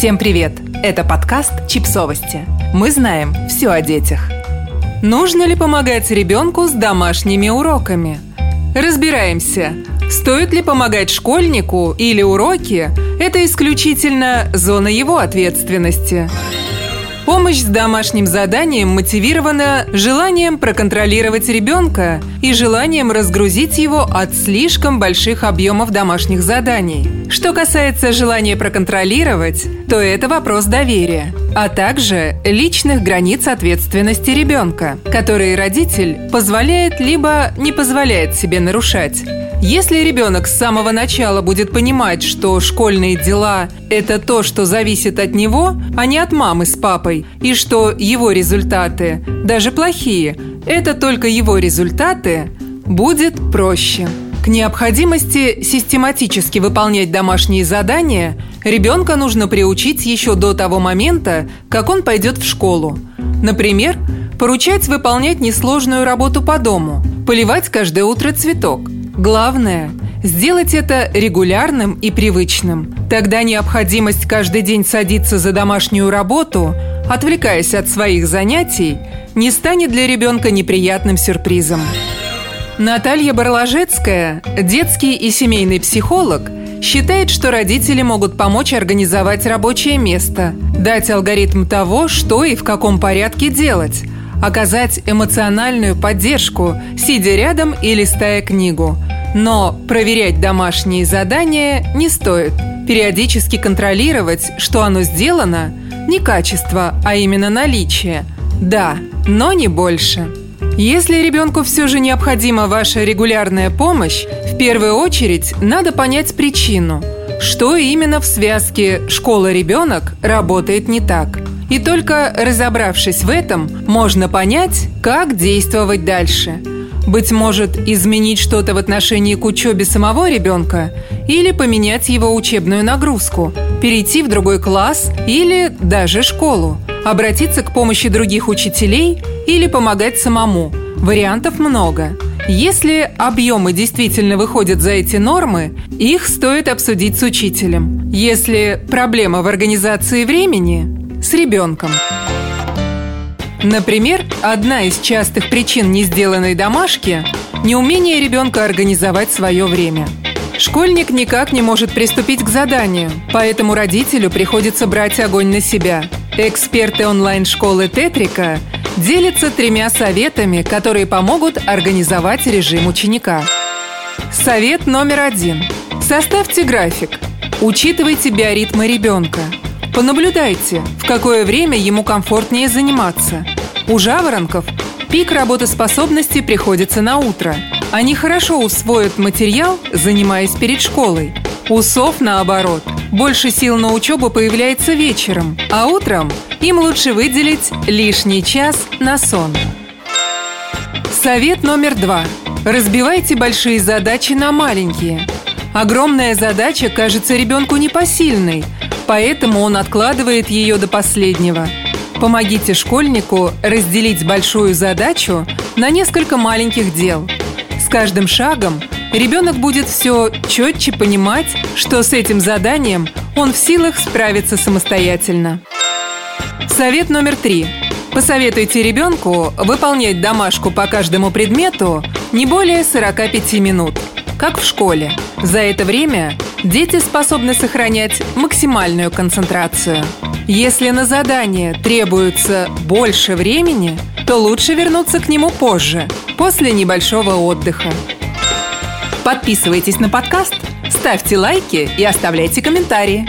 Всем привет! Это подкаст «Чипсовости». Мы знаем все о детях. Нужно ли помогать ребенку с домашними уроками? Разбираемся, стоит ли помогать школьнику или уроки – это исключительно зона его ответственности. Помощь с домашним заданием мотивирована желанием проконтролировать ребенка и желанием разгрузить его от слишком больших объемов домашних заданий. Что касается желания проконтролировать, то это вопрос доверия, а также личных границ ответственности ребенка, которые родитель позволяет либо не позволяет себе нарушать. Если ребенок с самого начала будет понимать, что школьные дела – это то, что зависит от него, а не от мамы с папой, и что его результаты, даже плохие, это только его результаты, будет проще. К необходимости систематически выполнять домашние задания ребенка нужно приучить еще до того момента, как он пойдет в школу. Например, поручать выполнять несложную работу по дому, поливать каждое утро цветок – Главное – сделать это регулярным и привычным. Тогда необходимость каждый день садиться за домашнюю работу, отвлекаясь от своих занятий, не станет для ребенка неприятным сюрпризом. Наталья Барложецкая, детский и семейный психолог, считает, что родители могут помочь организовать рабочее место, дать алгоритм того, что и в каком порядке делать, оказать эмоциональную поддержку, сидя рядом и листая книгу – но проверять домашние задания не стоит. Периодически контролировать, что оно сделано, не качество, а именно наличие. Да, но не больше. Если ребенку все же необходима ваша регулярная помощь, в первую очередь надо понять причину, что именно в связке «школа-ребенок» работает не так. И только разобравшись в этом, можно понять, как действовать дальше – быть может, изменить что-то в отношении к учебе самого ребенка или поменять его учебную нагрузку, перейти в другой класс или даже школу, обратиться к помощи других учителей или помогать самому. Вариантов много. Если объемы действительно выходят за эти нормы, их стоит обсудить с учителем. Если проблема в организации времени – с ребенком. Например, одна из частых причин не сделанной домашки – неумение ребенка организовать свое время. Школьник никак не может приступить к заданию, поэтому родителю приходится брать огонь на себя. Эксперты онлайн-школы Тетрика делятся тремя советами, которые помогут организовать режим ученика. Совет номер один. Составьте график. Учитывайте биоритмы ребенка – Понаблюдайте, в какое время ему комфортнее заниматься. У жаворонков пик работоспособности приходится на утро. Они хорошо усвоят материал, занимаясь перед школой. У сов, наоборот, больше сил на учебу появляется вечером, а утром им лучше выделить лишний час на сон. Совет номер два. Разбивайте большие задачи на маленькие. Огромная задача кажется ребенку непосильной – поэтому он откладывает ее до последнего. Помогите школьнику разделить большую задачу на несколько маленьких дел. С каждым шагом ребенок будет все четче понимать, что с этим заданием он в силах справиться самостоятельно. Совет номер три. Посоветуйте ребенку выполнять домашку по каждому предмету не более 45 минут, как в школе. За это время дети способны сохранять максимальную концентрацию. Если на задание требуется больше времени, то лучше вернуться к нему позже, после небольшого отдыха. Подписывайтесь на подкаст, ставьте лайки и оставляйте комментарии.